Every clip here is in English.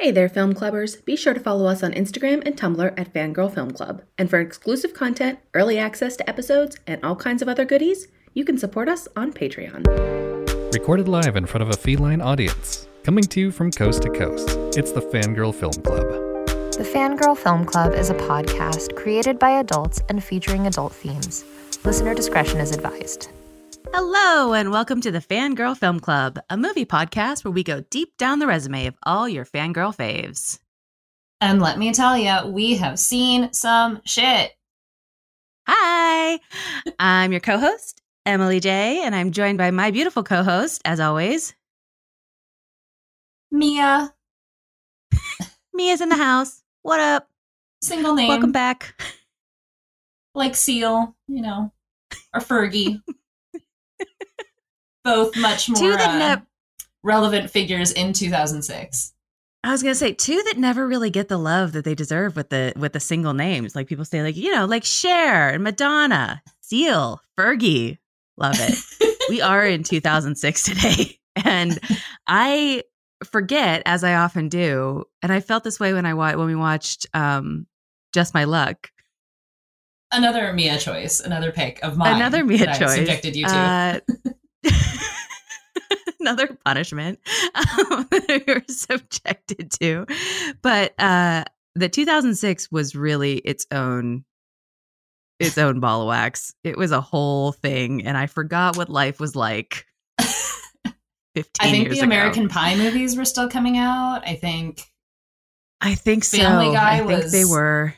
Hey there, film clubbers. Be sure to follow us on Instagram and Tumblr at Fangirl Film Club. And for exclusive content, early access to episodes, and all kinds of other goodies, you can support us on Patreon. Recorded live in front of a feline audience. Coming to you from coast to coast. It's the Fangirl Film Club. The Fangirl Film Club is a podcast created by adults and featuring adult themes. Listener discretion is advised. Hello, and welcome to the Fangirl Film Club, a movie podcast where we go deep down the resume of all your fangirl faves. And let me tell you, we have seen some shit. Hi, I'm your co host, Emily J., and I'm joined by my beautiful co host, as always, Mia, Mia's in the house. What up? single name, Welcome back. like Seal, you know, or Fergie. Both much more uh, nev- relevant figures in 2006. I was gonna say two that never really get the love that they deserve with the with the single names. Like people say, like you know, like Cher and Madonna, Seal, Fergie. Love it. we are in 2006 today, and I forget as I often do, and I felt this way when I when we watched um, Just My Luck. Another Mia choice, another pick of mine. Another Mia that I choice. subjected you to. Uh, another punishment um, that we were subjected to. But uh, the 2006 was really its own its own ball of wax. It was a whole thing, and I forgot what life was like. 15 I think the ago. American Pie movies were still coming out. I think I think so. Family Guy I think they were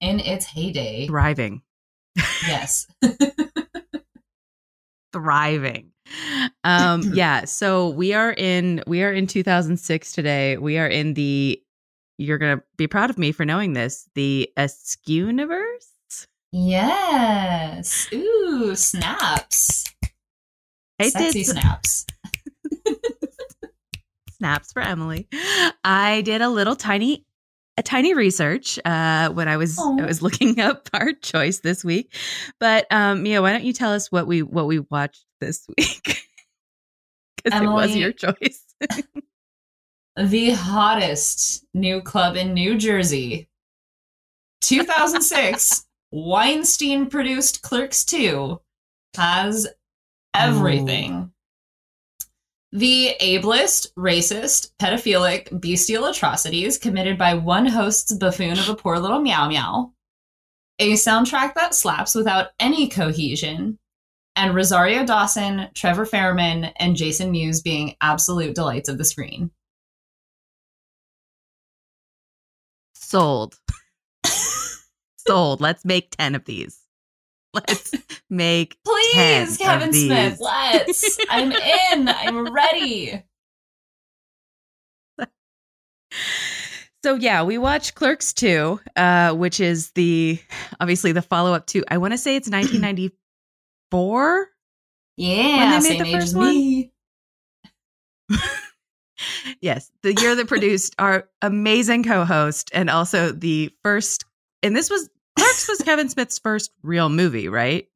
in its heyday. thriving. Yes. thriving. Um yeah, so we are in we are in 2006 today. We are in the you're going to be proud of me for knowing this, the Askew universe. yes. Ooh, snaps. I Sexy did snaps. snaps for Emily. I did a little tiny a tiny research uh when I was Aw. I was looking up our choice this week. But um Mia, why don't you tell us what we what we watched this week? Cuz it was your choice. the hottest new club in New Jersey. 2006, Weinstein produced Clerks 2 has everything. The ableist, racist, pedophilic, bestial atrocities committed by one host's buffoon of a poor little meow meow. A soundtrack that slaps without any cohesion. And Rosario Dawson, Trevor Fehrman, and Jason Mewes being absolute delights of the screen. Sold. Sold. Let's make 10 of these. Let's make Please, 10 of Kevin Smith, let's. I'm in. I'm ready. So yeah, we watch Clerks 2, uh, which is the obviously the follow-up to I want to say it's 1994. Yeah, same the age first as me. yes, the year that produced our amazing co-host and also the first and this was Clerks was Kevin Smith's first real movie, right?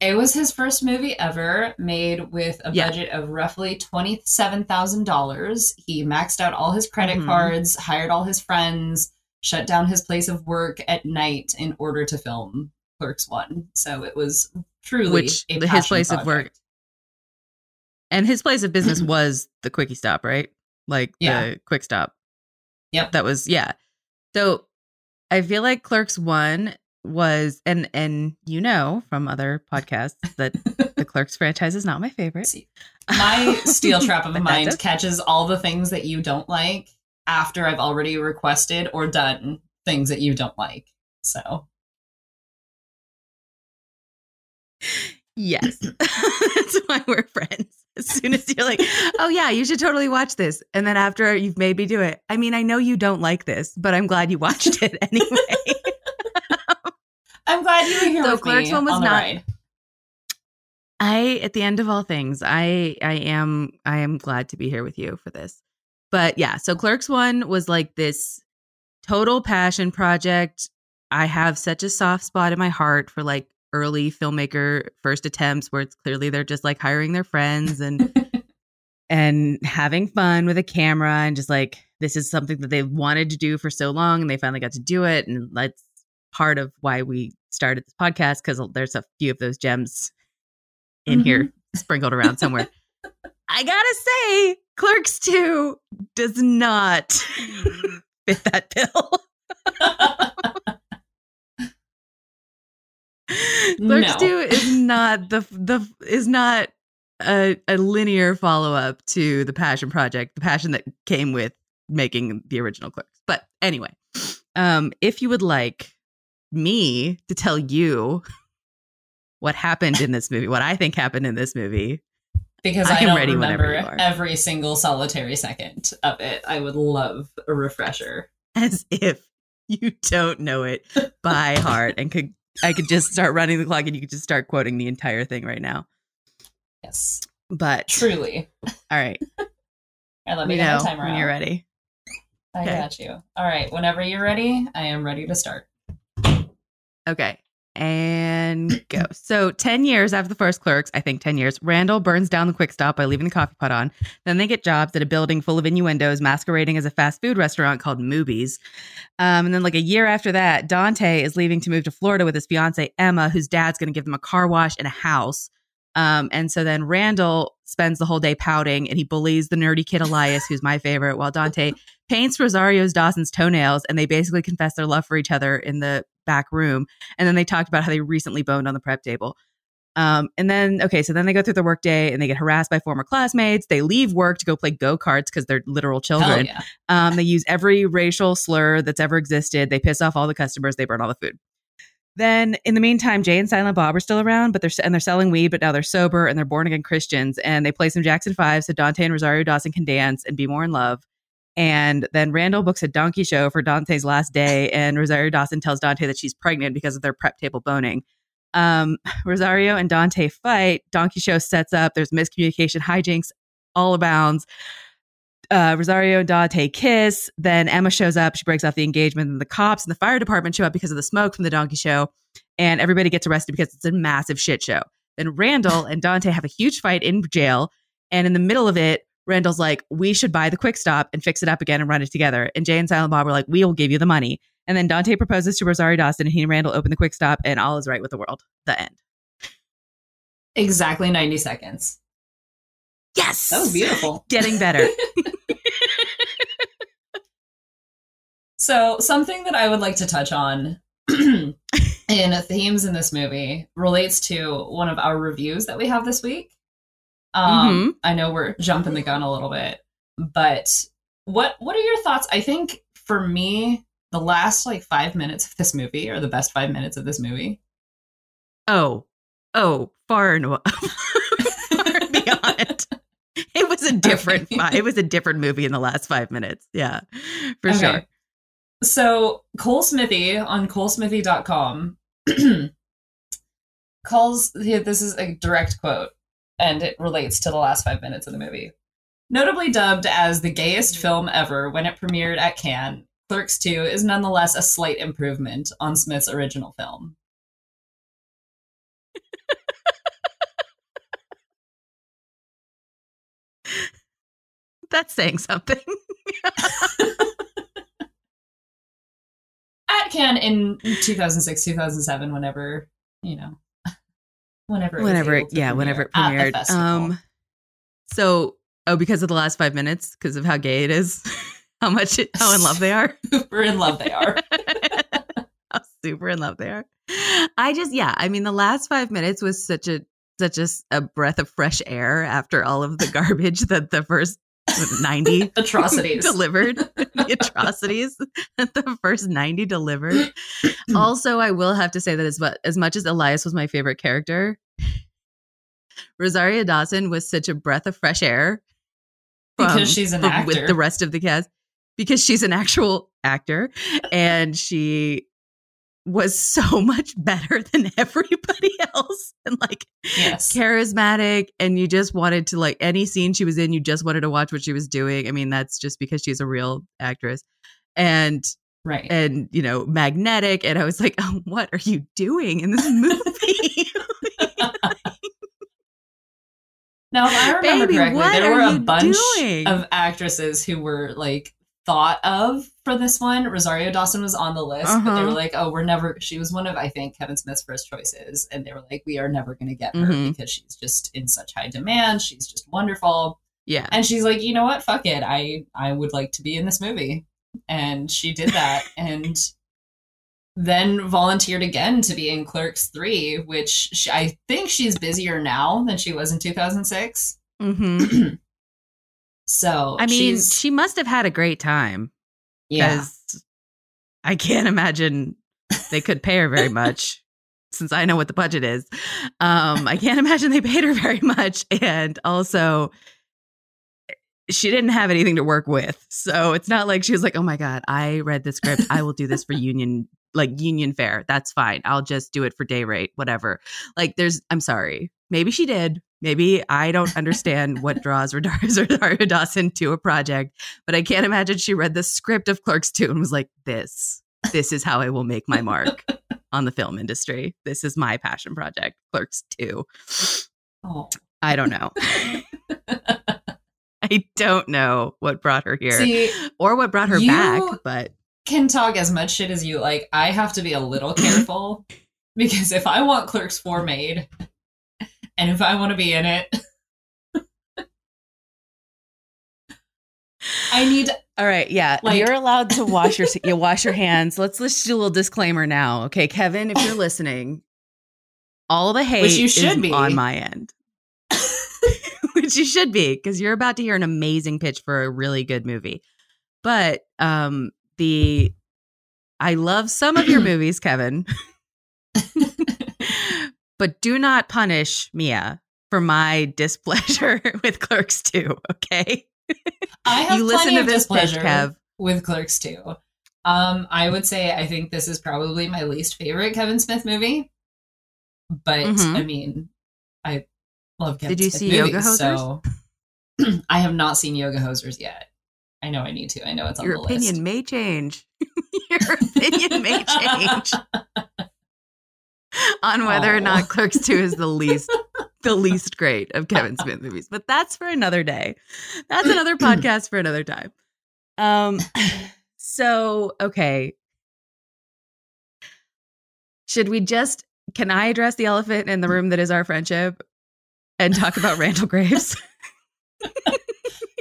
It was his first movie ever, made with a Yeah. budget of roughly twenty-seven thousand dollars. He maxed out all his credit Mhm. cards, hired all his friends, shut down his place of work at night in order to film Clerks One. So it was truly Which- a his place of work- And his place of business was the quickie stop, right? Like Yeah. the quick stop. Yep. That was yeah. So I feel like Clerks 1 was and and you know from other podcasts that the Clerks franchise is not my favorite. See, My steel trap of mind okay. catches all the things that you don't like after I've already requested or done things that you don't like. So Yes. That's why we're friends. As soon as you're like, oh, yeah, you should totally watch this. And then after you've made me do it, I mean, I know you don't like this, but I'm glad you watched it anyway. I'm glad you were here So with Clerks me one was on not- ride. I, at the end of all things, I, I am, I am glad to be here with you for this. But yeah, so Clerks one was like this total passion project. I have such a soft spot in my heart for like early filmmaker first attempts where it's clearly they're just like hiring their friends and and having fun with a camera and just like this is something that they wanted to do for so long and they finally got to do it. And that's part of why we started this podcast because there's a few of those gems in Mhm. here sprinkled around somewhere. I gotta say, Clerks 2 does not fit that bill. Clerks No. 2 is not the the is not a, a linear follow up to the passion project, the passion that came with making the original Clerks. But anyway, um, if you would like me to tell you what happened in this movie, what I think happened in this movie, because I I, don't remember every single solitary second of it. I would love a refresher. as if you don't know it by heart and could I could just start running the clock and you could just start quoting the entire thing right now. Yes, But truly. all right, All right, let let me me get know my timer when you're ready. I Okay. got you. All right, whenever you're ready, I am ready to start. Okay. And go. So 10 years after the first clerks, I think 10 years, Randall burns down the quick stop by leaving the coffee pot on. Then they get jobs at a building full of innuendos masquerading as a fast food restaurant called Mooby's. Um, and then, like a year after that, Dante is leaving to move to Florida with his fiance, Emma, whose dad's going to give them a car wash and a house. Um, and so then Randall spends the whole day pouting and he bullies the nerdy kid Elias, who's my favorite, while Dante paints Rosario's Dawson's toenails and they basically confess their love for each other in the back room. And then they talked about how they recently boned on the prep table. Um, and then, okay, so then they go through the workday and they get harassed by former classmates. They leave work to go play go karts because they're literal children. yeah. Um, they use every racial slur that's ever existed. They piss off all the customers. They burn all the food. Then, in the meantime, Jay and Silent Bob are still around, but they're and they're selling weed, but now they're sober and they're born again Christians. And they play some Jackson Five so Dante and Rosario Dawson can dance and be more in love. And then Randall books a donkey show for Dante's last day, and Rosario Dawson tells Dante that she's pregnant because of their prep table boning. Um, Rosario and Dante fight. Donkey show sets up. There's miscommunication, hijinks, all abounds. Uh, Rosario and Dante kiss. Then Emma shows up. She breaks off the engagement. And the cops and the fire department show up because of the smoke from the donkey show. And everybody gets arrested because it's a massive shit show. Then Randall and Dante have a huge fight in jail. And in the middle of it, Randall's like, we should buy the quick stop and fix it up again and run it together. And Jay and Silent Bob are like, we will give you the money. And then Dante proposes to Rosario Dawson and he and Randall open the quick stop and all is right with the world. The end. Exactly 90 seconds. Yes. That was beautiful. Getting better. So, something that I would like to touch on in themes in this movie relates to one of our reviews that we have this week. Um, I know we're jumping the gun a little bit, but what what are your thoughts? I think for me, the last like five minutes of this movie are the best five minutes of this movie. oh, oh, far and far and beyond. It was a different. Okay. It was a different movie in the last five minutes. Yeah, for Okay. sure. So Cole Smithey on colesmithey.com calls this is a direct quote and it relates to the last five minutes of the movie. Notably dubbed as the gayest film ever when it premiered at Cannes, Clerks 2 is nonetheless a slight improvement on Smith's original film. That's saying something. Cannes in 2006, 2007, whenever, you know, whenever it whenever, it, yeah, whenever it premiered. Um, so oh, because of the last five minutes, because of how gay it is, how much, it, how in love they are. super in love they are. how super in love they are. I just, yeah, I mean, the last five minutes was such a such a breath of fresh air after all of the garbage that the first ninety Atrocities. delivered, the atrocities the first ninety delivered. also, I will have to say that as much as much as Elias was my favorite character, Rosario Dawson was such a breath of fresh air Because she's an from- actor. with the rest of the cast because she's an actual actor and she was so much better than everybody else and like yes. charismatic and you just wanted to like any scene she was in you just wanted to watch what she was doing i mean that's just because she's a real actress and Right. and you know magnetic and i was like oh, what are you doing in this movie Now, if I remember Baby, correctly, there were a bunch doing? of actresses who were like thought of for this one. Rosario Dawson was on the list, but they were Uh-huh. like, "Oh, we're never." She was one of I think Kevin Smith's first choices, and they were like, "We are never going to get her Mhm. because she's just in such high demand. She's just wonderful." Yeah. And she's like, "You know what? Fuck it. I I would like to be in this movie," and she did that, and then volunteered again to be in Clerks Three, which she, I think she's busier now than she was in two thousand six. hmm So I mean, she must have had a great time yeah. because I can't imagine they could pay her very much since I know what the budget is. Um, I can't imagine they paid her very much. And also, she didn't have anything to work with. So it's not like she was like, oh my God, I read the script. I will do this for union, like union fare. That's fine. I'll just do it for day rate, whatever. Like, there's, I'm sorry. Maybe she did. Maybe I don't understand what draws Rosario Dawson to a project, but I can't imagine she read the script of Clerks 2 and was like, this, this is how I will make my mark on the film industry. This is my passion project, Clerks 2. Oh. I don't know. I don't know what brought her here See, or what brought her back, but can talk as much shit as you like. I have to be a little careful because if I want Clerks 4 made and if I want to be in it, I need all right, yeah, Like- you're allowed to wash your you wash your hands. Let's let's do a little disclaimer now, okay, Kevin, if you're listening, all the hate Which you should is be. on my end, which you should be because you're about to hear an amazing pitch for a really good movie. But um, the I love some of your movies, Kevin, but do not punish Mia for my displeasure with Clerks 2, okay? I have you plenty listen to of this displeasure Kev. with Clerks 2. Um, I would say I think this is probably my least favorite Kevin Smith movie. But Mhm. I mean, I love Kevin Did you Smith see Yoga movies, Hosers? So I have not seen Yoga Hosers yet. I know I need to. I know it's on the list. Your opinion may change. Your opinion may change on whether or not Clerks 2 is the least the least great of Kevin Smith movies. But that's for another day. That's another podcast for another time. Um so okay. Should we just can I address the elephant in the room that is our friendship and talk about Randall Graves?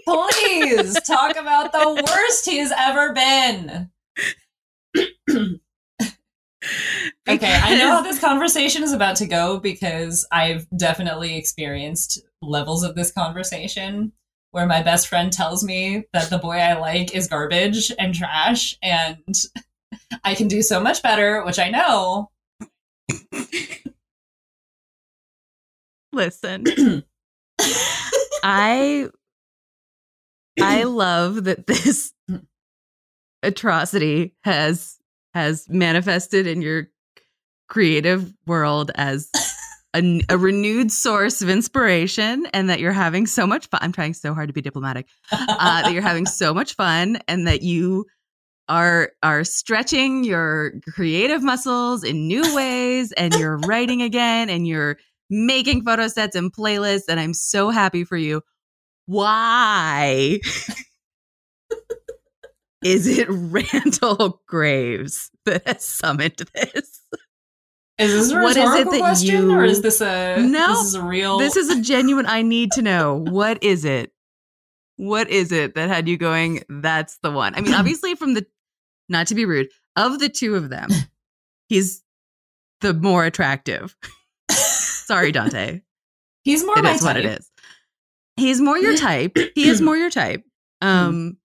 Please talk about the worst he's ever been. Okay, I know how this conversation is about to go because I've definitely experienced levels of this conversation where my best friend tells me that the boy I like is garbage and trash and I can do so much better, which I know. Listen. I I love that this atrocity has has manifested in your creative world as a, a renewed source of inspiration and that you're having so much fun. I'm trying so hard to be diplomatic. Uh, that you're having so much fun and that you are are stretching your creative muscles in new ways and you're writing again and you're making photo sets and playlists and I'm so happy for you. Why is it Randall Graves that has summoned this? Is this a What is it that question you- or is this a No, this is a real This is a genuine I need to know. What is it? What is it that had you going, that's the one? I mean, obviously from the not to be rude, of the two of them, he's the more attractive. Sorry, Dante. He's more It my is what it is. He's more your type. He is more your type. Um,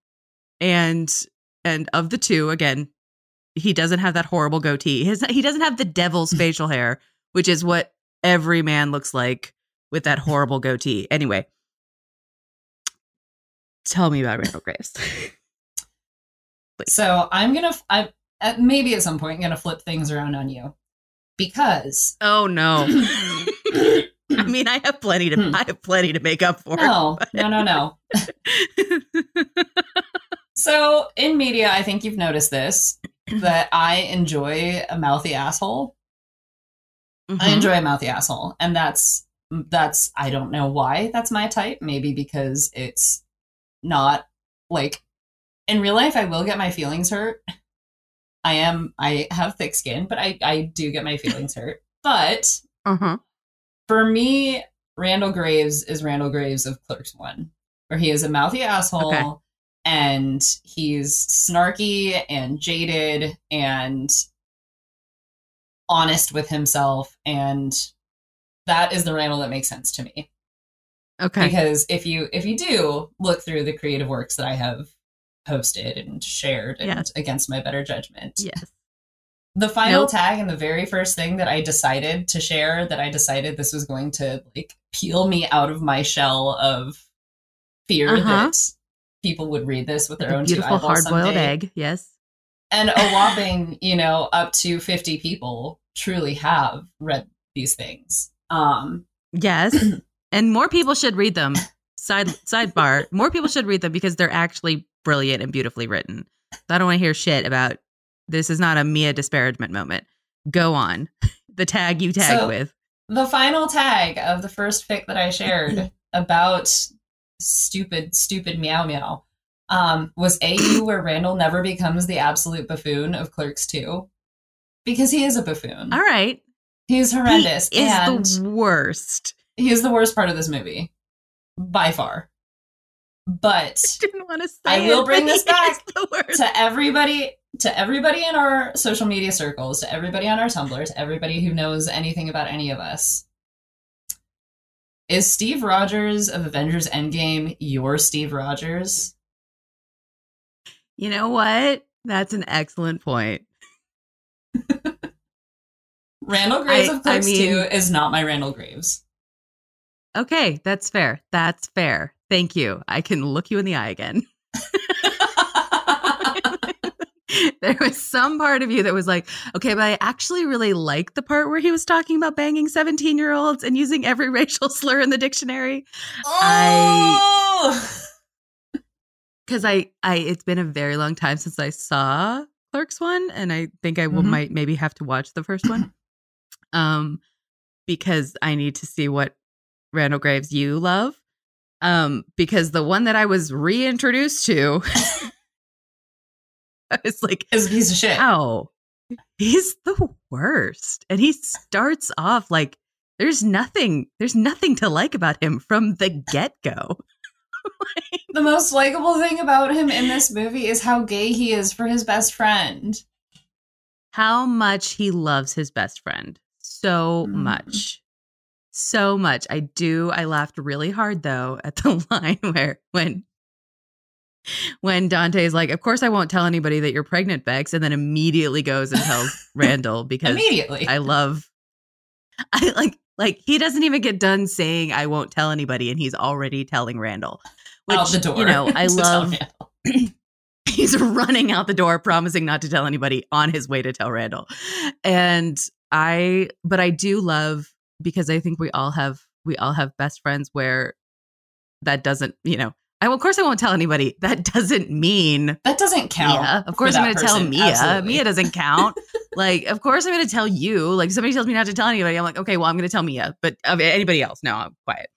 and and of the two, again, he doesn't have that horrible goatee. His, he doesn't have the devil's facial hair, which is what every man looks like with that horrible goatee. Anyway, tell me about Randall Graves. So I'm gonna, I maybe at some point, I'm gonna flip things around on you because oh no. I mean, I have plenty to Hmm. I have plenty to make up for. no, no, no, no. So in media, I think you've noticed this that I enjoy a mouthy asshole. I Mhm. enjoy a mouthy asshole, and that's that's I don't know why that's my type. Maybe because it's not like in real life, I will get my feelings hurt. I am, I have thick skin, but I, I do get my feelings hurt. But Uh-huh. for me, Randall Graves is Randall Graves of Clerks One, where he is a mouthy asshole Okay. And he's snarky and jaded and honest with himself, and that is the Randall that makes sense to me. Okay. Because if you if you do look through the creative works that I have posted and shared and Yes. against my better judgment, Yes. the final Nope. tag and the very first thing that I decided to share that I decided this was going to like peel me out of my shell of fear Uh-huh. that people would read this with their The own two beautiful hard boiled egg. Yes. And a whopping, you know, up to 50 people truly have read these things. Um Yes. and more people should read them. Side sidebar. More people should read them because they're actually brilliant and beautifully written. So I don't want to hear shit about this is not a Mia disparagement moment. Go on. The tag you tag So- with. the final tag of the first fic that I shared about stupid, stupid meow meow um, was AU where Randall never becomes the absolute buffoon of Clerks 2. Because he is a buffoon. All right. He's horrendous. He is the worst. he is the worst part of this movie. By far. But Didn't want to say I will it, bring this back to everybody to everybody in our social media circles, to everybody on our Tumblr, to everybody who knows anything about any of us. Is Steve Rogers of Avengers Endgame your Steve Rogers? You know what? That's an excellent point. Randall Graves I- of Clerks I mean- 2 is not my Randall Graves. Okay, that's fair. That's fair. Thank you. I can look you in the eye again. there was some part of you that was like, okay, but I actually really like the part where he was talking about banging 17 year olds and using every racial slur in the dictionary. oh! Cause I, I, it's been a very long time since I saw Clerks one, and I think I will Mhm. might maybe have to watch the first one. Um, because I need to see what Randall Graves you love. Um, because the one that I was reintroduced to, I was like, Is a piece of shit. Wow. He's the worst. And he starts off like there's nothing there's nothing to like about him from the get-go. The most likable thing about him in this movie is how gay he is for his best friend. How much he loves his best friend. So Mhm. much. So much. I do I laughed really hard though at the line where when when Dante's like, "Of course I won't tell anybody that you're pregnant, Bex," and then immediately goes and tells Randall because Immediately. I love I like like he doesn't even get done saying I won't tell anybody and he's already telling Randall. Which out the door. you know, I love he's running out the door promising not to tell anybody on his way to tell Randall. And I but I do love because I think we all have we all have best friends where that doesn't, you know, I of course I won't tell anybody. That doesn't mean That doesn't count. Mia. Of course, I'm going to tell. Mia. Absolutely. Mia doesn't count. like, of course, I'm going to tell you. Like, somebody tells me not to tell anybody. I'm like, okay, well, I'm going to tell Mia. But of anybody else, no, I'm quiet.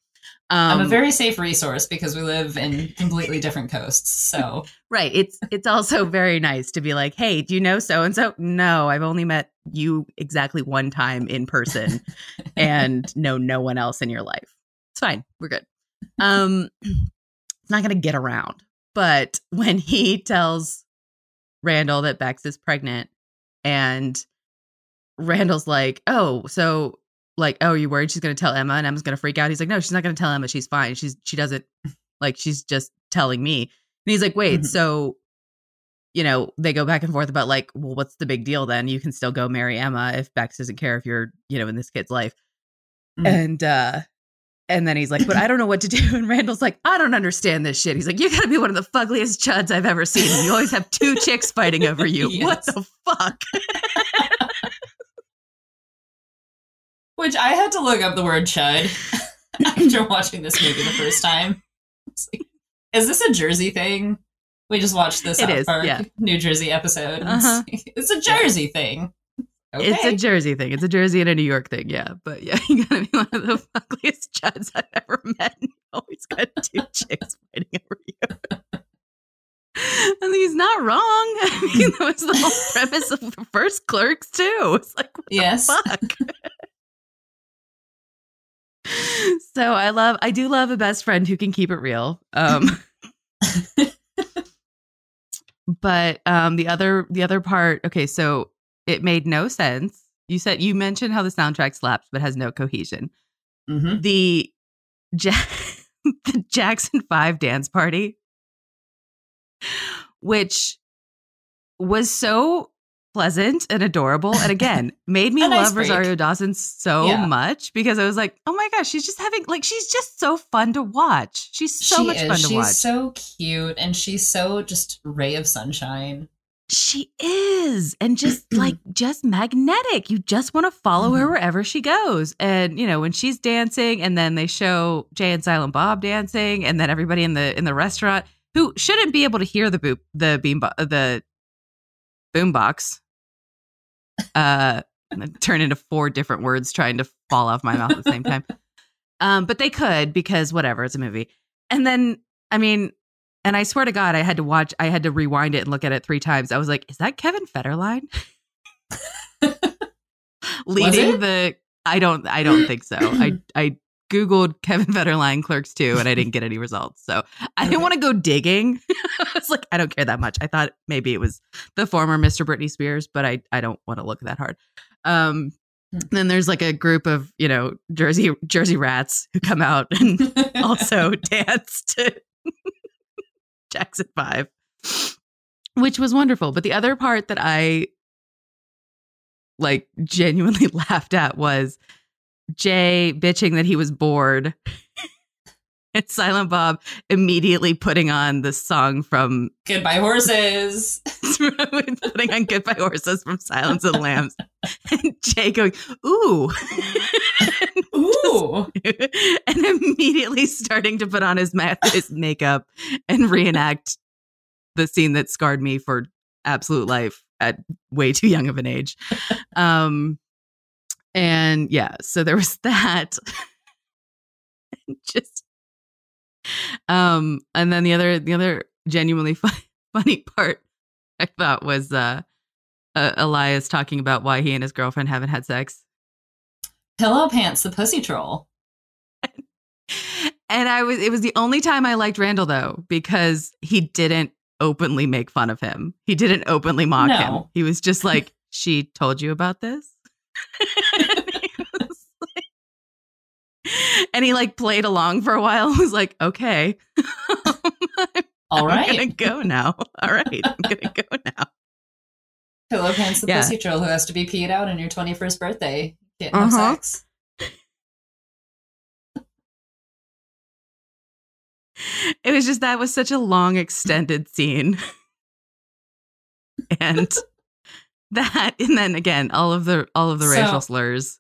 Um, I'm a very safe resource because we live in completely different coasts. So right. It's it's also very nice to be like, hey, do you know so and so? No, I've only met you exactly one time in person, and know no one else in your life. It's fine. We're good. Um, not going to get around. But when he tells Randall that Bex is pregnant, and Randall's like, "Oh, so like, oh, you worried she's going to tell Emma, and Emma's going to freak out?" He's like, "No, she's not going to tell Emma. She's fine. She's she doesn't like she's just telling me." And he's like, "Wait, Mhm. so." You know, they go back and forth about like, well, what's the big deal then? You can still go marry Emma if Bex doesn't care if you're, you know, in this kid's life. Mhm. And uh and then he's like, but I don't know what to do. And Randall's like, I don't understand this shit. He's like, you gotta be one of the fuggliest chuds I've ever seen. And you always have two chicks fighting over you. What Yes. the fuck? Which I had to look up the word chud after watching this movie the first time. Like, is this a Jersey thing? We just watched this South is, Park yeah. New Jersey episode. Uh-huh. It's, it's a Jersey thing. Okay. It's a Jersey thing. It's a Jersey and a New York thing. Yeah. But yeah, you gotta be one of the fuggliest chuds I've ever met. Always got two chicks fighting over you. And he's not wrong. I mean, that was the whole premise of the first Clerks too. It's like, what Yes. the fuck? so I love, I do love a best friend who can keep it real. Um, but um, the other, the other part. Okay, so it made no sense. You said you mentioned how the soundtrack slaps but has no cohesion. hmm The ja- the Jackson 5 dance party which was so pleasant and adorable and again made me love. Rosario Dawson so Yeah. much because I was like, "Oh my gosh, she's just having like she's just so fun to watch. She's so she much is. fun to she's watch." so cute and she's so just ray of sunshine. She is. And just like just magnetic. You just want to follow her Mhm. wherever she goes. And you know, when she's dancing and then they show Jay and Silent Bob dancing and then everybody in the in the restaurant who shouldn't be able to hear the boop the beam bo- the boombox uh turn into four different words trying to fall off my mouth at the same time. Um but they could because whatever, it's a movie. And then I mean and I swear to God, I had to watch, I had to rewind it and look at it three times. I was like, is that Kevin Federline? Leading the, I don't, I don't think so. I, I Googled Kevin Federline Clerks too and I didn't get any results. So I didn't want to go digging. I was like, I don't care that much. I thought maybe it was the former Mr. Britney Spears, but I, I don't want to look that hard. Um, Hmm. then there's like a group of, you know, Jersey, Jersey rats who come out and also dance to Jackson 5, which was wonderful. But the other part that I like genuinely laughed at was Jay bitching that he was bored. Silent Bob immediately putting on the song from Goodbye horses. putting on Goodbye Horses from Silence of the Lambs. And Jay going, ooh. Ooh. and immediately starting to put on his, ma- his makeup and reenact the scene that scarred me for absolute life at way too young of an age. Um, and yeah, so there was that. Just, um, and then the other, the other genuinely fun, funny part I thought was uh, uh, Elias talking about why he and his girlfriend haven't had sex. Pillow Pants, the pussy troll. And I was it was the only time I liked Randall though because he didn't openly make fun of him. He didn't openly mock him. He was just like, "She told you about this?" and, he was like- and he like played along for a while. and Was like, "Okay, All I'm gonna go now. All right, I'm gonna go now." Pillow Pants, the Yeah. pussy troll who has to be peed out on your 21st birthday. Can't have Uh-huh. sex. It was just that was such a long extended scene. and that and then again all of the all of the So- racial slurs.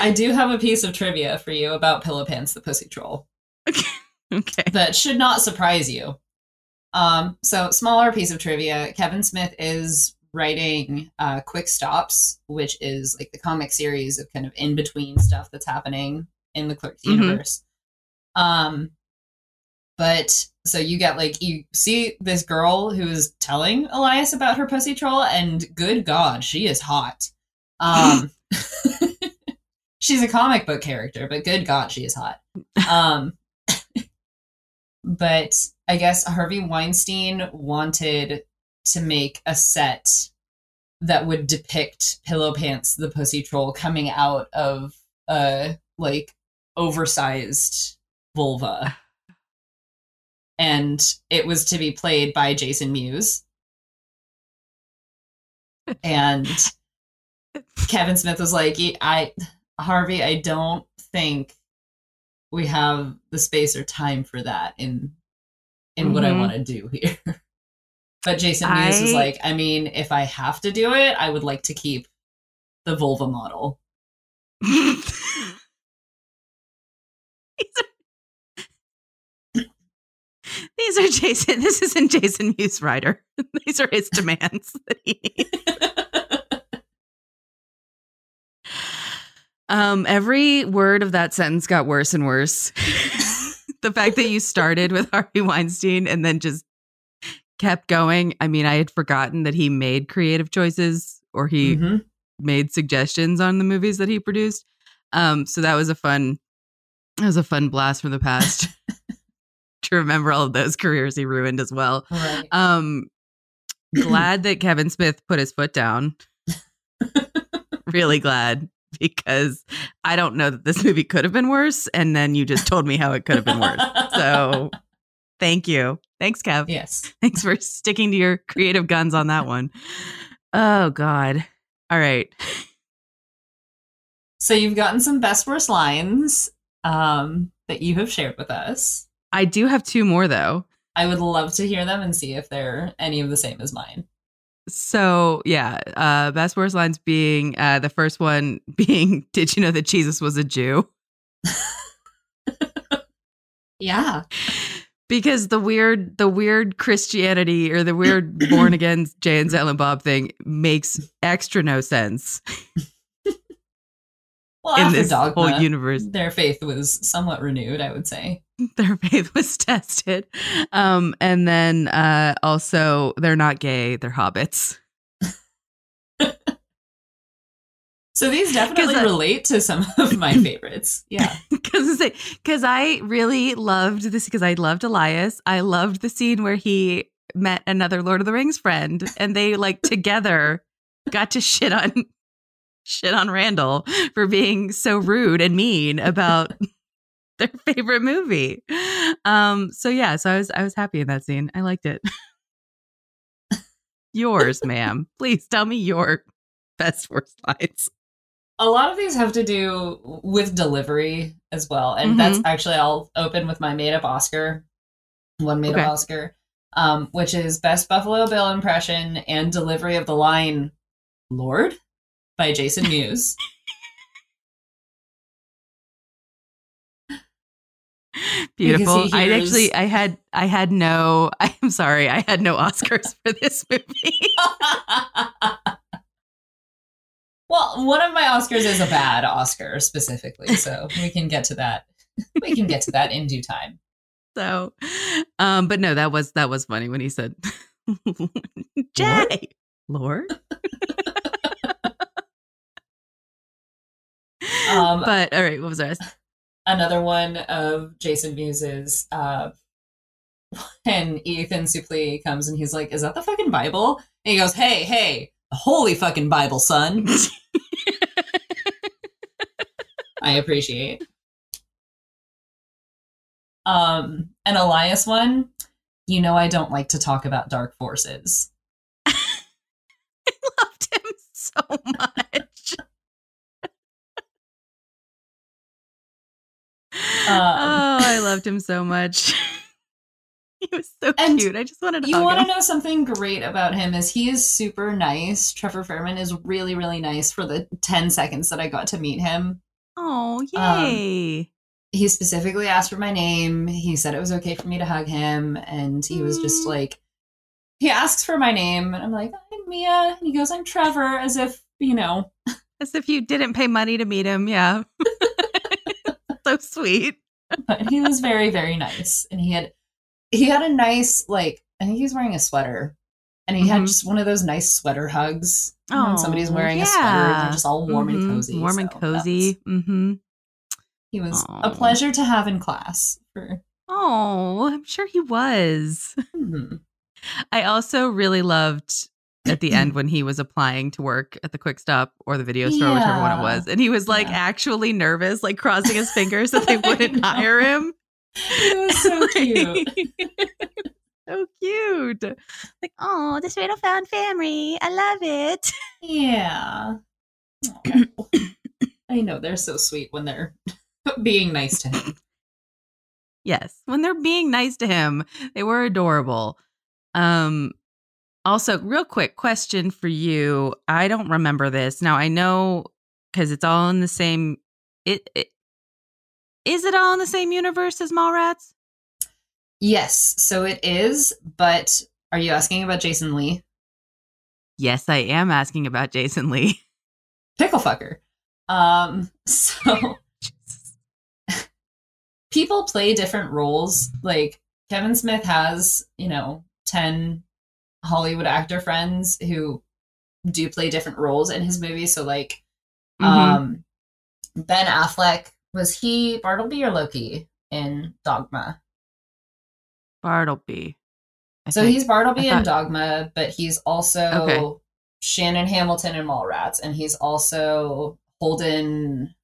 I do have a piece of trivia for you about Pillow Pants, the pussy troll. Okay. okay. that should not surprise you. Um, so smaller piece of trivia: Kevin Smith is writing uh, Quick Stops, which is like the comic series of kind of in between stuff that's happening in the Clerks Mhm. universe. Um, but so you get like you see this girl who is telling Elias about her pussy troll, and good God, she is hot. Um, she's a comic book character, but good God, she is hot. Um, but I guess Harvey Weinstein wanted to make a set that would depict Pillow Pants the pussy troll coming out of a like oversized vulva. And it was to be played by Jason Mewes. And Kevin Smith was like, I Harvey, I don't think we have the space or time for that in in what I Mhm. want to do here. but Jason Mewes is like, I mean, if I have to do it, I would like to keep the vulva model. These are Jason. This isn't Jason Mewes writer. These are his demands that he needs. Um, every word of that sentence got worse and worse. the fact that you started with Harvey Weinstein and then just kept going. I mean, I had forgotten that he made creative choices or he Mhm. made suggestions on the movies that he produced. Um, so that was a fun, that was a fun blast from the past to remember all of those careers he ruined as well. Right. Um, glad that Kevin Smith put his foot down. really glad because I don't know that this movie could have been worse, and then you just told me how it could have been worse. So thank you, thanks, Kev. yes. Thanks for sticking to your creative guns on that one. Oh God. All right. So you've gotten some best worst lines um, that you have shared with us. I do have two more though. I would love to hear them and see if they're any of the same as mine. So yeah, uh best worst lines being uh the first one being, did you know that Jesus was a Jew? Yeah. Because the weird the weird Christianity or the weird born again Jay and Silent Bob thing makes extra no sense Well, in this Dogma, whole universe. their faith was somewhat renewed, I would say. Their faith was tested. Um and then uh also they're not gay, they're hobbits. So these definitely I- relate to some of my favorites. Yeah. because because I really loved this because I loved Elias. I loved the scene where he met another Lord of the Rings friend, and they like together got to shit on shit on Randall for being so rude and mean about their favorite movie. Um. So yeah. So I was I was happy in that scene. I liked it. Yours, ma'am. Please tell me your best worst lines. A lot of these have to do with delivery as well. And Mhm. that's actually, I'll open with my made up Oscar, one made Okay. up Oscar, um, which is Best Buffalo Bill impression and delivery of the line, Lord, by Jason Mewes. Beautiful. he I actually I had I had no I'm sorry, I had no Oscars for this movie. well, one of my Oscars is a bad Oscar specifically, so we can get to that. We can get to that in due time. So um but no, that was that was funny when he said Jay Lord. Um, but all right, what was rest? another one of Jason Mewes' uh when Ethan Suplee comes and he's like, Is that the fucking Bible? And he goes, Hey, hey, holy fucking Bible, son. I appreciate. Um, an Elias one, you know I don't like to talk about dark forces. I loved him so much. Oh, I loved him so much. he was so And cute. I just wanted to You want to know something great about him is he is super nice. Trevor Fehrman is really, really nice for the 10 seconds that I got to meet him. Oh, Um, yay. he specifically asked for my name. He said it was okay for me to hug him, and he was just Mm. like, he asks for my name, and I'm like, I'm Mia, and he goes, I'm Trevor, as if you know. As if you didn't pay money to meet him. Yeah. so sweet. But he was very, very nice, and he had he had a nice like I think he was wearing a sweater, and he had Mhm. just one of those nice sweater hugs. Know, when somebody's Oh, wearing a sweater, they're just all warm Mhm, and cozy. Warm and so was- cozy. Mm-hmm. he was Aw. a pleasure to have in class. For Oh, I'm sure he was. Mhm. I also really loved at the end when he was applying to work at the quick stop or the video store, whichever one it was. And he was like Yeah. actually nervous, like crossing his fingers that they wouldn't hire him. It was so cute. so cute. Like, oh, this little found family. I love it. Yeah. I know they're so sweet when they're being nice to him. Yes. When they're being nice to him, they were adorable. Um also, real quick question for you. I don't remember this. Now I know because it's all in the same it, it is it all in the same universe as Mallrats? Yes, so it is, but are you asking about Jason Lee? Yes, I am asking about Jason Lee. Picklefucker. Um, so people play different roles. Like Kevin Smith has, you know, 10 Hollywood actor friends who do play different roles in his movies. So like Mhm. um Ben Affleck was he Bartleby or Loki in Dogma? Bartleby. I So think. he's Bartleby I in Dogma, but he's also Okay. Shannon Hamilton in Mallrats, and he's also Holden.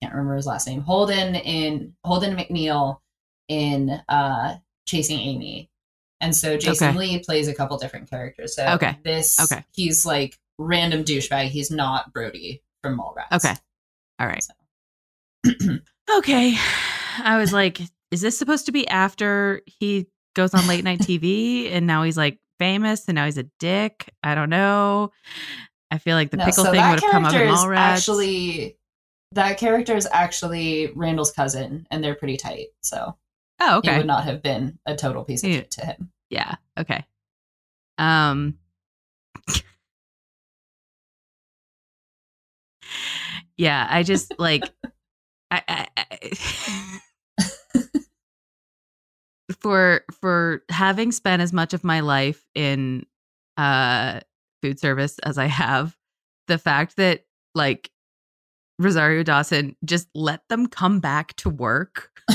Can't remember his last name. Holden in Holden McNeil in uh, Chasing Amy, and so Jason Okay. Lee plays a couple different characters. So Okay. this Okay. he's like random douchebag. He's not Brody from Mallrats. Okay. All right. So. Okay. I was like, is this supposed to be after he goes on late night TV and now he's like famous and now he's a dick? I don't know. I feel like the No, pickle so thing would have come up in Mallrats. Actually, that character is actually Randall's cousin, and they're pretty tight. So oh, he okay. would not have been a total piece of shit to him. Yeah. Okay. Um. yeah, I just like I, I, I for for having spent as much of my life in uh food service as I have, the fact that like Rosario Dawson just let them come back to work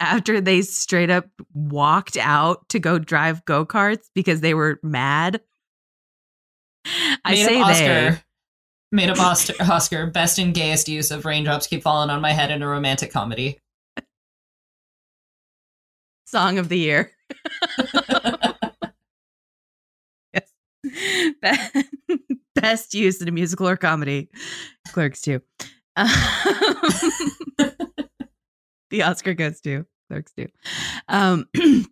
after they straight up walked out to go drive go karts because they were mad. I Made say up they. Oscar. Made up Oscar, Oscar. Best and gayest use of raindrops keep falling on my head in a romantic comedy. Song of the year. yes. Best use in a musical or comedy. Clerks too. Um, the Oscar goes to Clerks too. Um,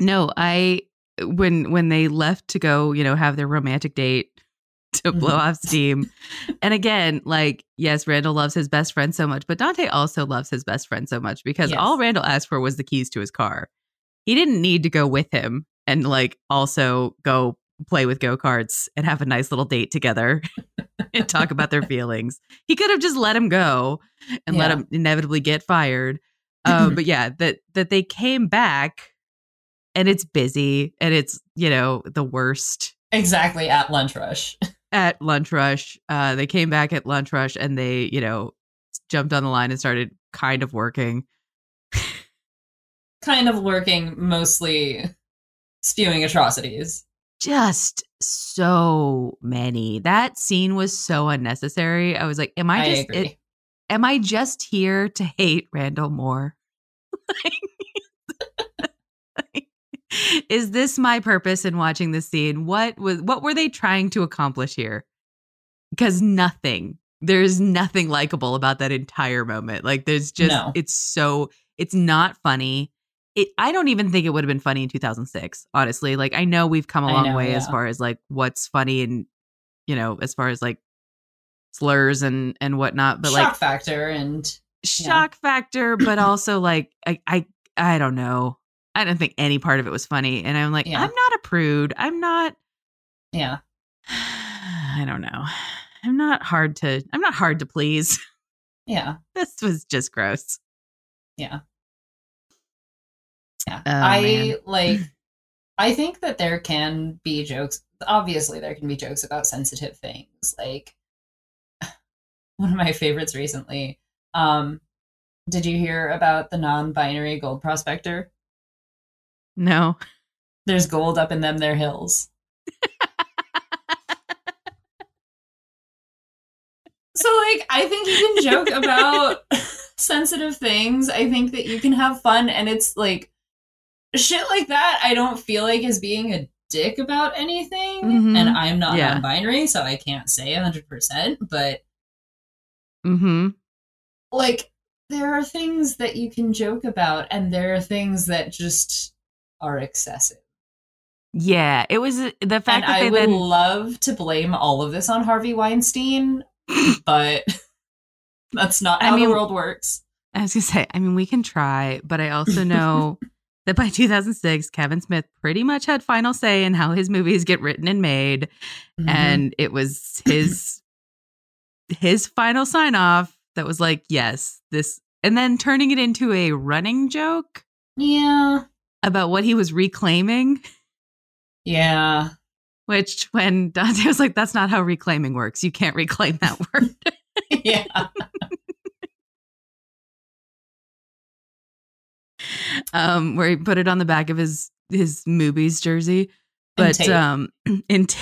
no, I when when they left to go, you know, have their romantic date to blow Mhm. off steam. And again, like yes, Randall loves his best friend so much, but Dante also loves his best friend so much because Yes. all Randall asked for was the keys to his car. He didn't need to go with him and like also go play with go-karts and have a nice little date together and talk about their feelings. He could have just let him go and let him inevitably get fired. Uh, but yeah, that that they came back and it's busy and it's, you know, the worst exactly at lunch rush. at lunch rush. Uh, they came back at lunch rush and they, you know, jumped on the line and started kind of working. kind of working, mostly spewing atrocities. Just so many. That scene was so unnecessary. I was like, am I I, just agree. it- am I just here to hate Randall Moore? Is this my purpose in watching this scene? What was what were they trying to accomplish here? Because nothing. There's nothing likable about that entire moment. Like there's just No. it's so it's not funny. It I don't even think it would have been funny in 2006, honestly. Like I know we've come a long know, way as far as like what's funny and you know, as far as like slurs and and whatnot, but Shock like factor and shock factor, but also like I, I I don't know. I don't think any part of it was funny. And I'm like, Yeah. I'm not a prude. I'm not yeah. I don't know. I'm not hard to I'm not hard to please. Yeah. this was just gross. Yeah. Yeah. Oh, I man. like I think that there can be jokes. Obviously there can be jokes about sensitive things. Like one of my favorites recently. Um did you hear about the non-binary gold prospector? No. There's gold up in them there hills. So like I think you can joke about sensitive things. I think that you can have fun and it's like shit like that I don't feel like is being a dick about anything. Mhm. And I'm not Yeah. non-binary, so I can't say 100%, but Mm-hmm. Like there are things that you can joke about and there are things that just are excessive. Yeah. It was the fact And that I would then love to blame all of this on Harvey Weinstein, but that's not I how mean- the world works. I was gonna say, I mean, we can try, but I also know that by 2006, Kevin Smith pretty much had final say in how his movies get written and made. Mm-hmm. and it was his his final sign off that was like yes this and then turning it into a running joke yeah, about what he was reclaiming. Yeah. Which, when Dante was like, "That's not how reclaiming works. You can't reclaim that word." yeah. um, where he put it on the back of his his Mooby's jersey, but um, in t-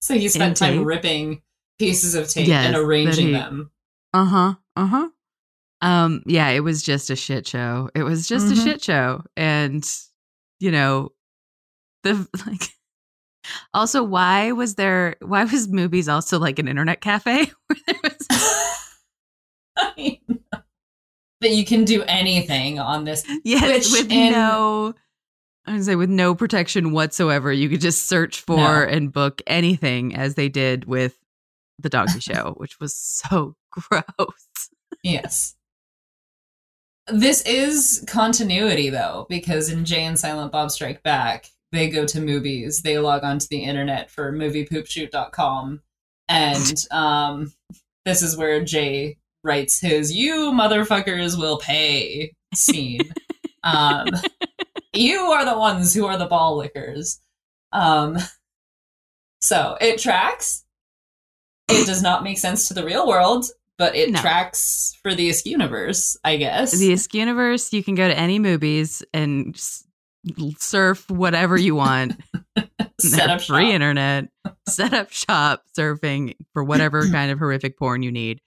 So he spent time tape. ripping pieces of tape Yes, and arranging he- them. Uh huh, uh huh. Um, yeah, it was just a shit show. It was just Mhm. a shit show, and you know, the like. Also, why was there? Why was Mooby's also like an internet cafe? Where there was I know. that you can do anything on this. yes, Which with in- no. I would say with no protection whatsoever. You could just search for No. and book anything, as they did with the Donkey Show, which was so gross. Yes. This is continuity though, because in Jay and Silent Bob Strike Back, they go to Mooby's, they log onto the internet for moviepoopshoot.com, and um, this is where Jay writes his "You motherfuckers will pay" scene. um, you are the ones who are the ball lickers. Um, so it tracks. It does not make sense to the real world, but it No. tracks for the Isk universe, I guess. The Isk universe, you can go to any Mooby's and surf whatever you want. Set up free shop. internet, set up shop, surfing for whatever kind of horrific porn you need,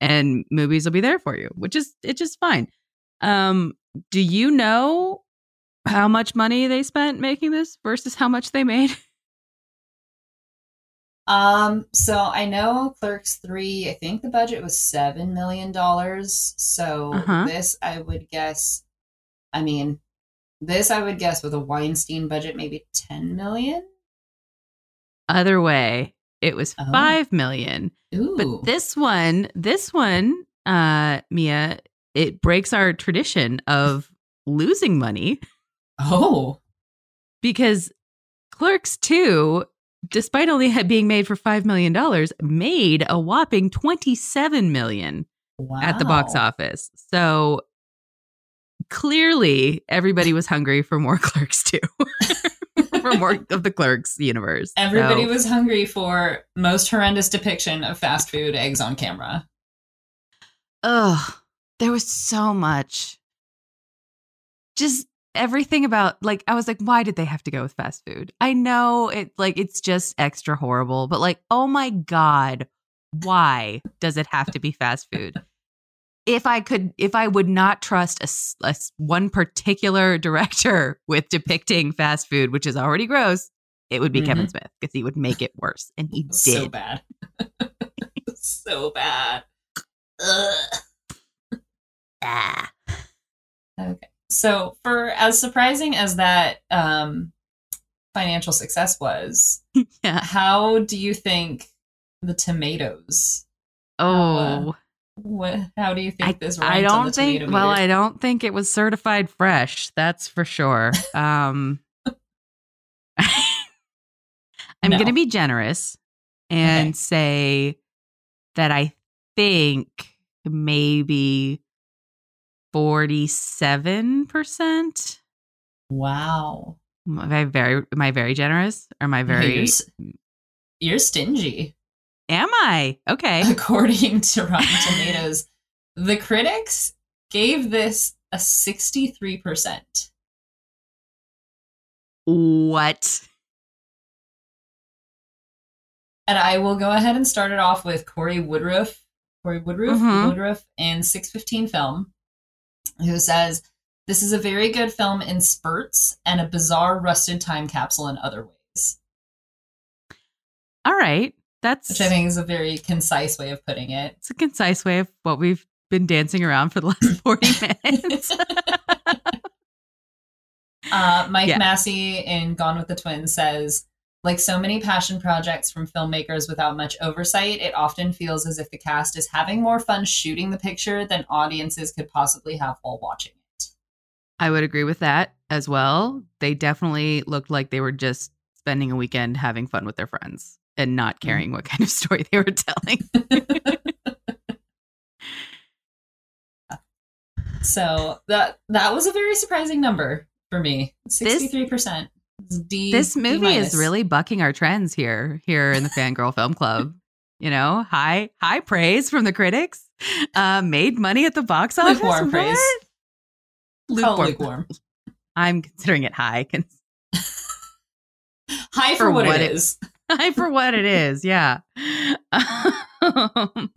and Mooby's will be there for you, which is it's just fine. Um, do you know how much money they spent making this versus how much they made? Um, so I know Clerks 3, I think the budget was $7 million. So Uh-huh. this, I would guess, I mean, this I would guess with a Weinstein budget, maybe 10 million. Other way, it was Oh. five million. Ooh. But this one, this one, uh, Mia, it breaks our tradition of losing money oh, because Clerks 2, despite only being made for $5 million, made a whopping $27 million wow. at the box office. So clearly everybody was hungry for more Clerks too. for more of the Clerks universe. Everybody So- was hungry for most horrendous depiction of fast food eggs on camera. Ugh, there was so much. Just everything about like I was like, why did they have to go with fast food? I know it like it's just extra horrible, but like, oh my god, why does it have to be fast food? If I could, if I would not trust a, a one particular director with depicting fast food, which is already gross, it would be Kevin Smith because he would make it worse, and he did. So bad. so bad. Ugh. Ah. Okay. So, for as surprising as that um, financial success was, Yeah. how do you think the tomatoes? Oh. What? How do you think I, this? I don't think. Well, meter? I don't think it was certified fresh. That's for sure. Um, I'm No. going to be generous and Okay. say that I think maybe forty-seven percent. Wow. Am I very? Am I very generous? Or am I You're, very? you're stingy. Am I okay? According to Rotten Tomatoes, the critics gave this a 63%. What? And I will go ahead and start it off with Corey Woodruff, Corey Woodruff, Mhm. Woodruff in 615 Film, who says, This is a very good film in spurts and a bizarre rusted time capsule in other ways. All right. That's Which I think is a very concise way of putting it. It's a concise way of what we've been dancing around for the last 40 minutes. Uh, Mike Yeah. Massie in Gone with the Twins says, like so many passion projects from filmmakers without much oversight, it often feels as if the cast is having more fun shooting the picture than audiences could possibly have while watching it. I would agree with that as well. They definitely looked like they were just spending a weekend having fun with their friends and not mm-hmm. caring what kind of story they were telling. So that that was a very surprising number. for me. Sixty-three percent. D. this movie minus. is really bucking our trends here here in the Fangirl Film Club. You know, high high praise from the critics. Uh, made money at the box office. lukewarm praise. What? It Lukewarm. lukewarm. I'm considering it high. Con- High for, For what, what it it- is. high for what it is. Yeah. Um,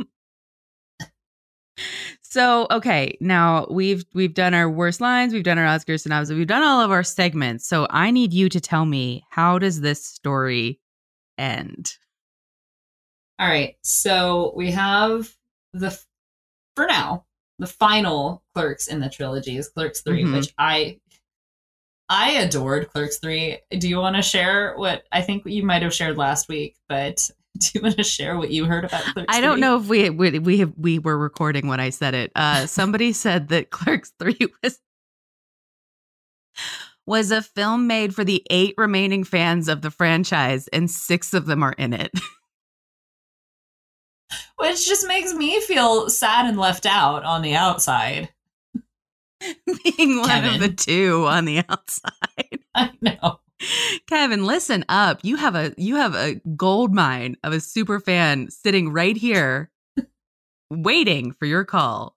so okay, now we've we've done our worst lines, we've done our Oscar synopsis, we've done all of our segments. So I need you to tell me how does this story end? All right. So we have the for now the final Clerks in the trilogy is Clerks 3 Mhm. which I I adored Clerks three. Do you want to share what I think you might have shared last week? But do you want to share what you heard about Clerks? I don't 3? know if we we we, have, we were recording when I said it. Uh, somebody said that Clerks Three was was a film made for the eight remaining fans of the franchise, and six of them are in it. which just makes me feel sad and left out on the outside. Being one of the two on the outside. I know. Kevin, listen up. You have a you have a gold mine of a super fan sitting right here, waiting for your call.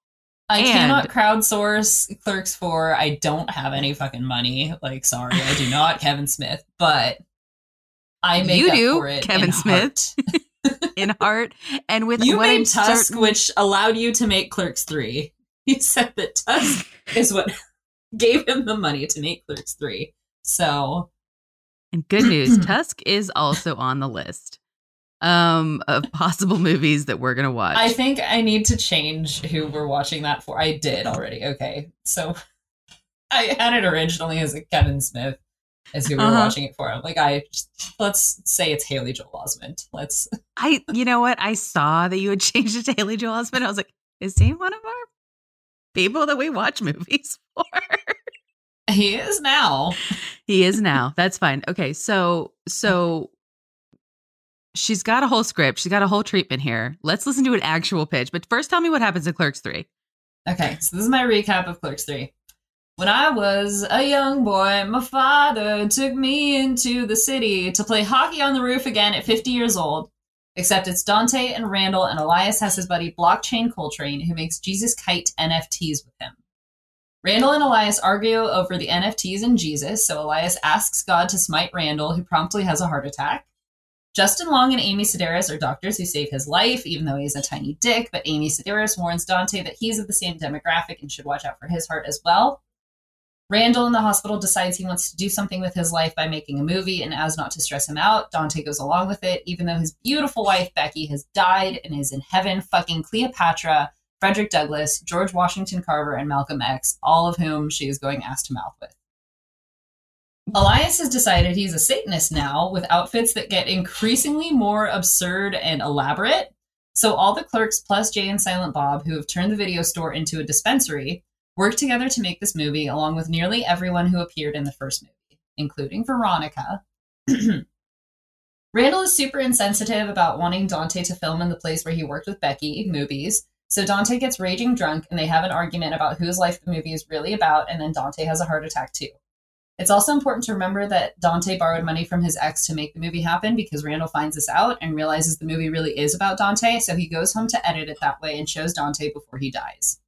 I And- cannot crowdsource Clerks for. I don't have any fucking money. Like, sorry, I do not, Kevin Smith. But I make You up do, for it Kevin in Smith. heart. in heart and with You what made I'm Tusk, certain- which allowed you to make Clerks 3. You said that Tusk is what gave him the money to make Clerks 3. So, and good news, Tusk is also on the list um of possible movies that we're gonna watch. I think I need to change who we're watching that for. I did already. Okay. So, I had it originally as a Kevin Smith as who we were Uh-huh. watching it for. Like, I just, let's say it's Haley Joel Osment. Let's, I you know what? I saw that you had changed it to Haley Joel Osment. I was like, is he one of our people that we watch movies for? He is now. he is now. That's fine. Okay, so so she's got a whole script. She's got a whole treatment here. Let's listen to an actual pitch. But first, tell me what happens in Clerks Three. Okay, so this is my recap of Clerks 3. When I was a young boy, my father took me into the city to play hockey on the roof again at 50 years old. Except it's Dante and Randall, and Elias has his buddy Blockchain Coltrane, who makes Jesus Kite NFTs with him. Randall and Elias argue over the NFTs and Jesus, so Elias asks God to smite Randall, who promptly has a heart attack. Justin Long and Amy Sedaris are doctors who save his life, even though he's a tiny dick, but Amy Sedaris warns Dante that he's of the same demographic and should watch out for his heart as well. Randall in the hospital decides he wants to do something with his life by making a movie, and as not to stress him out, Dante goes along with it, even though his beautiful wife, Becky, has died and is in heaven fucking Cleopatra, Frederick Douglass, George Washington Carver, and Malcolm X, all of whom she is going ass to mouth with. Elias has decided he's a Satanist now with outfits that get increasingly more absurd and elaborate. So all the clerks plus Jay and Silent Bob, who have turned the video store into a dispensary, work together to make this movie, along with nearly everyone who appeared in the first movie, including Veronica. Randall is super insensitive about wanting Dante to film in the place where he worked with Becky, Mooby's. So Dante gets raging drunk and they have an argument about whose life the movie is really about, and then Dante has a heart attack too. It's also important to remember that Dante borrowed money from his ex to make the movie happen because Randall finds this out and realizes the movie really is about Dante, so he goes home to edit it that way and shows Dante before he dies.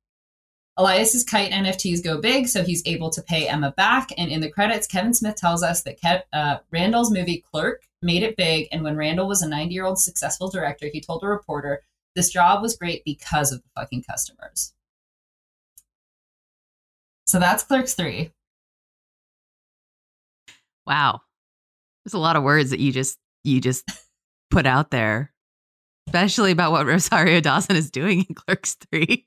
Elias's kite NFTs go big, so he's able to pay Emma back. And in the credits, Kevin Smith tells us that Kev- uh, Randall's movie Clerk made it big, and when Randall was a 90 year old successful director, he told a reporter, This job was great because of the fucking customers. So that's Clerks 3. Wow. There's a lot of words that you just you just put out there. Especially about what Rosario Dawson is doing in Clerks 3.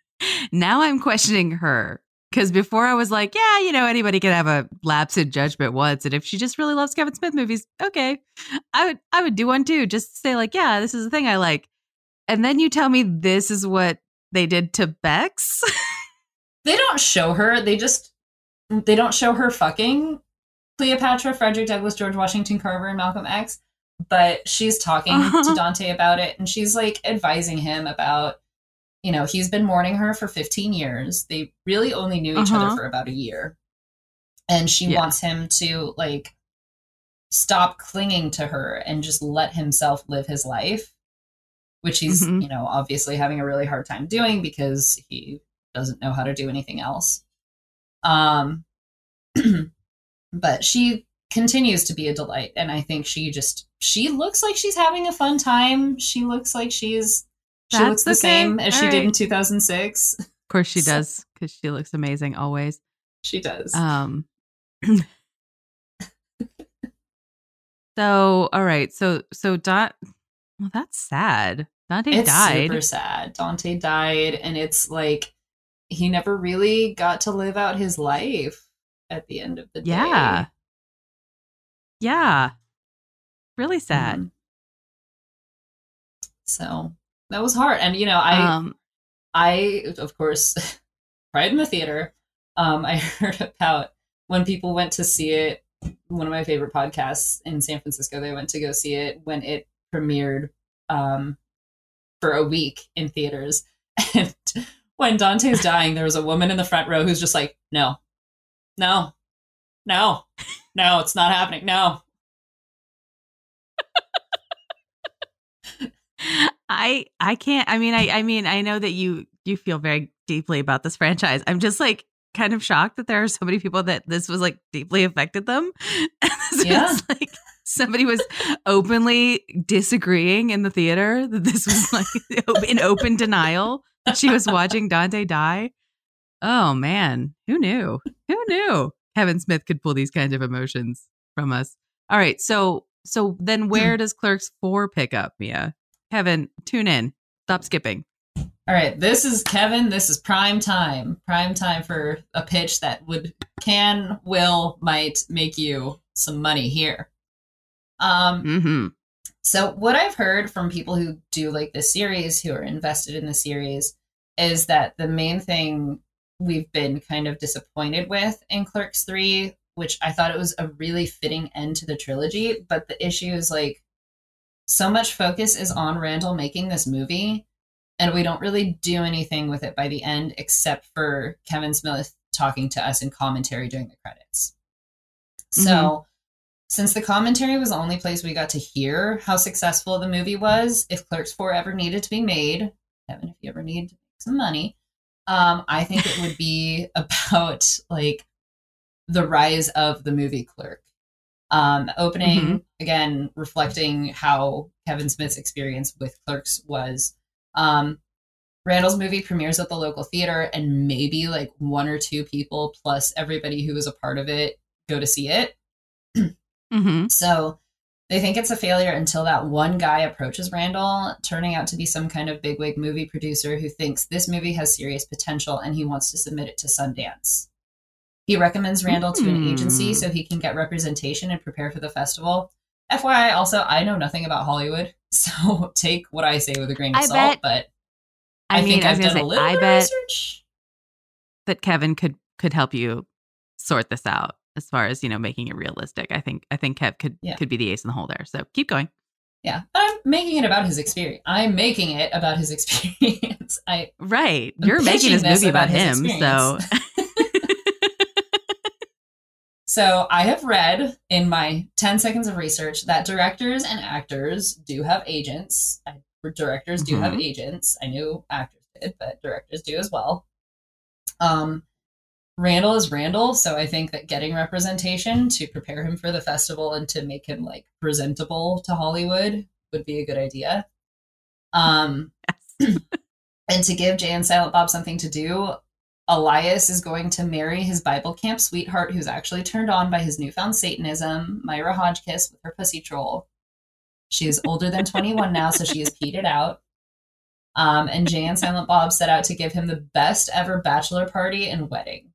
now I'm questioning her. Because before I was like, yeah, you know, anybody can have a lapse in judgment once. And if she just really loves Kevin Smith movies, okay. I would I would do one too. Just say, like, yeah, this is the thing I like. And then you tell me this is what they did to Bex. They don't show her, they just they don't show her fucking Cleopatra, Frederick Douglass, George Washington Carver, and Malcolm X. But she's talking Uh-huh. to Dante about it and she's like advising him about, you know, he's been mourning her for 15 years. They really only knew each Uh-huh. other for about a year. and she Yeah. wants him to like stop clinging to her and just let himself live his life which he's Mhm. you know obviously having a really hard time doing because he doesn't know how to do anything else um but she continues to be a delight and i think she just she looks like she's having a fun time she looks like she's she That's looks the okay. same as All she did in 2006 Of course she So- does because she looks amazing always. she does Um. so all right, so so Dot. Well, that's sad. Dante it's died. super sad dante died and it's like he never really got to live out his life at the end of the day Yeah. Yeah. Really sad. Mhm. so that was hard and you know i um. I, of course, cried in the theater. Um, I heard about when people went to see it. One of my favorite podcasts in San Francisco, they went to go see it when it premiered um, for a week in theaters. And when Dante's dying, there was a woman in the front row who's just like, no, no, no, no, it's not happening. No. I I can't. I mean, I I mean, I know that you you feel very deeply about this franchise. I'm just like kind of shocked that there are so many people that this was like deeply affected them. Yeah. like somebody was openly disagreeing in the theater that this was like in open denial that she was watching Dante die. Oh man, who knew? Who knew Kevin Smith could pull these kinds of emotions from us? All right, so so then hmm. where does Clerks 4 pick up, Mia? Kevin, tune in. Stop skipping. All right, this is Kevin. This is prime time. Prime time for a pitch that would, can, will, might make you some money here. Um, Mm-hmm. so what I've heard from people who do like this series, who are invested in the series, is that the main thing we've been kind of disappointed with in Clerks 3, which I thought it was a really fitting end to the trilogy, but the issue is like so much focus is on Randall making this movie, and we don't really do anything with it by the end except for Kevin Smith talking to us in commentary during the credits. So, since the commentary was the only place we got to hear how successful the movie was, if Clerks 4 ever needed to be made, Kevin, if you ever need some money, um, I think it would be about like the rise of the movie Clerk. Um, opening Mhm. again, reflecting how Kevin Smith's experience with Clerks was. Um, Randall's movie premieres at the local theater, and maybe like one or two people plus everybody who was a part of it go to see it. Mm-hmm. So they think it's a failure until that one guy approaches Randall, turning out to be some kind of bigwig movie producer who thinks this movie has serious potential and he wants to submit it to Sundance. He recommends Randall to an agency Hmm. so he can get representation and prepare for the festival. FYI, also, I know nothing about Hollywood, so take what I say with a grain of I salt, bet- but I, I, mean, think I I've done gonna a little I bit bet of research. that Kevin could could help you sort this out as far as you know making it realistic. I think I think Kev could Yeah. could be the ace in the hole there. So keep going. Yeah, I'm making it about his experience. I'm making it about his experience. I Right, I'm you're making this movie about, about him. So So I have read in my 10 seconds of research that directors and actors do have agents. Directors do have Mhm. agents. I knew actors did, but directors do as well. Um, Randall is Randall, so I think that getting representation to prepare him for the festival and to make him like presentable to Hollywood would be a good idea. Um, yes. and to give Jay and Silent Bob something to do, Elias is going to marry his Bible camp sweetheart, who's actually turned on by his newfound Satanism, Myra Hodgkiss with her pussy troll. She is older than 21 now, so she is peated out. Um, and Jay and Silent Bob set out to give him the best ever bachelor party and wedding.